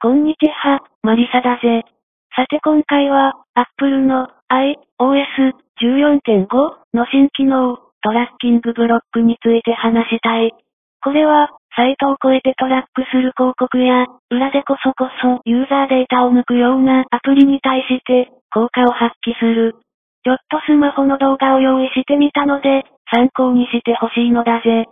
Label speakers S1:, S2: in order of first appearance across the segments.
S1: こんにちは、マリサだぜ。さて今回は、Apple の iOS14.5 の新機能、トラッキングブロックについて話したい。これは、サイトを超えてトラックする広告や、裏でこそこそユーザーデータを抜くようなアプリに対して、効果を発揮する。ちょっとスマホの動画を用意してみたので、参考にしてほしいのだぜ。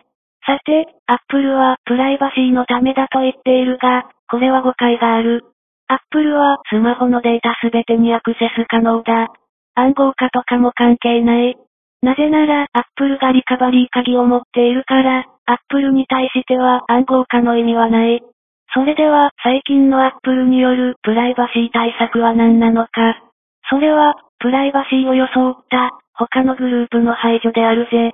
S1: さて、Apple はプライバシーのためだと言っているが、これは誤解がある。Apple はスマホのデータすべてにアクセス可能だ。暗号化とかも関係ない。なぜなら、Apple がリカバリー鍵を持っているから、Apple に対しては暗号化の意味はない。それでは、最近の Apple によるプライバシー対策は何なのか。それは、プライバシーを装った他のグループの排除であるぜ。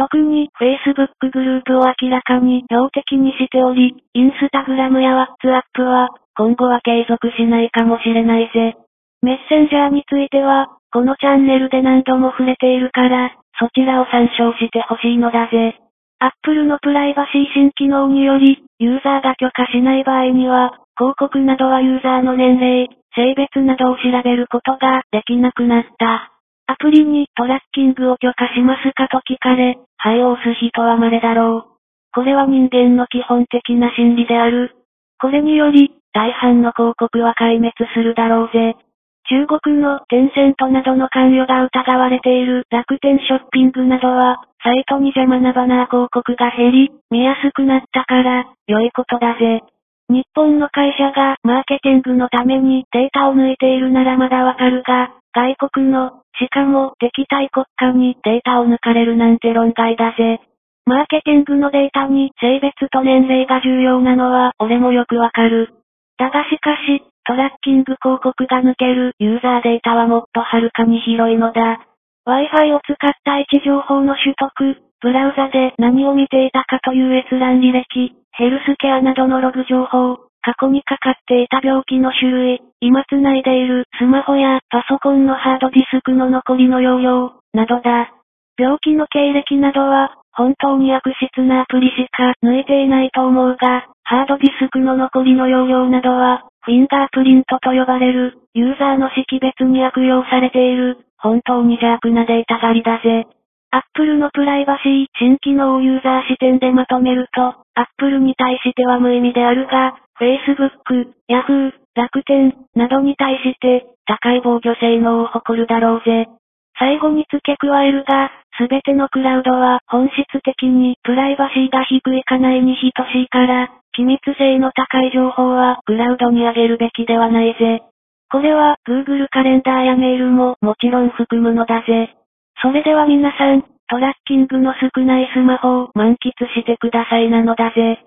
S1: 特に Facebook グループを明らかに標的にしており、Instagram や WhatsApp は今後は継続しないかもしれないぜ。メッセンジャーについては、このチャンネルで何度も触れているから、そちらを参照してほしいのだぜ。Apple のプライバシー新機能により、ユーザーが許可しない場合には、広告などはユーザーの年齢、性別などを調べることができなくなった。アプリにトラッキングを許可しますかと聞かれ、はいを押す人は稀だろう。これは人間の基本的な心理である。これにより、大半の広告は壊滅するだろうぜ。中国のテンセントなどの関与が疑われている楽天ショッピングなどは、サイトに邪魔なバナー広告が減り、見やすくなったから、良いことだぜ。日本の会社がマーケティングのためにデータを抜いているならまだわかるが、外国の、しかも敵対国家にデータを抜かれるなんて論外だぜ。マーケティングのデータに性別と年齢が重要なのは俺もよくわかる。だがしかし、トラッキング広告が抜けるユーザーデータはもっとはるかに広いのだ。Wi-Fi を使った位置情報の取得、ブラウザで何を見ていたかという閲覧履歴、ヘルスケアなどのログ情報、過去にかかっていた病気の種類、今繋いでいるスマホやパソコンのハードディスクの残りの容量、などだ。病気の経歴などは、本当に悪質なアプリしか抜いていないと思うが、ハードディスクの残りの容量などは、フィンガープリントと呼ばれる、ユーザーの識別に悪用されている、本当に邪悪なデータ狩りだぜ。Apple のプライバシー新機能をユーザー視点でまとめると、Apple に対しては無意味であるが、Facebook、Yahoo、楽天、などに対して、高い防御性能を誇るだろうぜ。最後に付け加えるが、すべてのクラウドは本質的にプライバシーが低いかないに等しいから、機密性の高い情報はクラウドに上げるべきではないぜ。これは Google カレンダーやメールももちろん含むのだぜ。それでは皆さん、トラッキングの少ないスマホを満喫してくださいなのだぜ。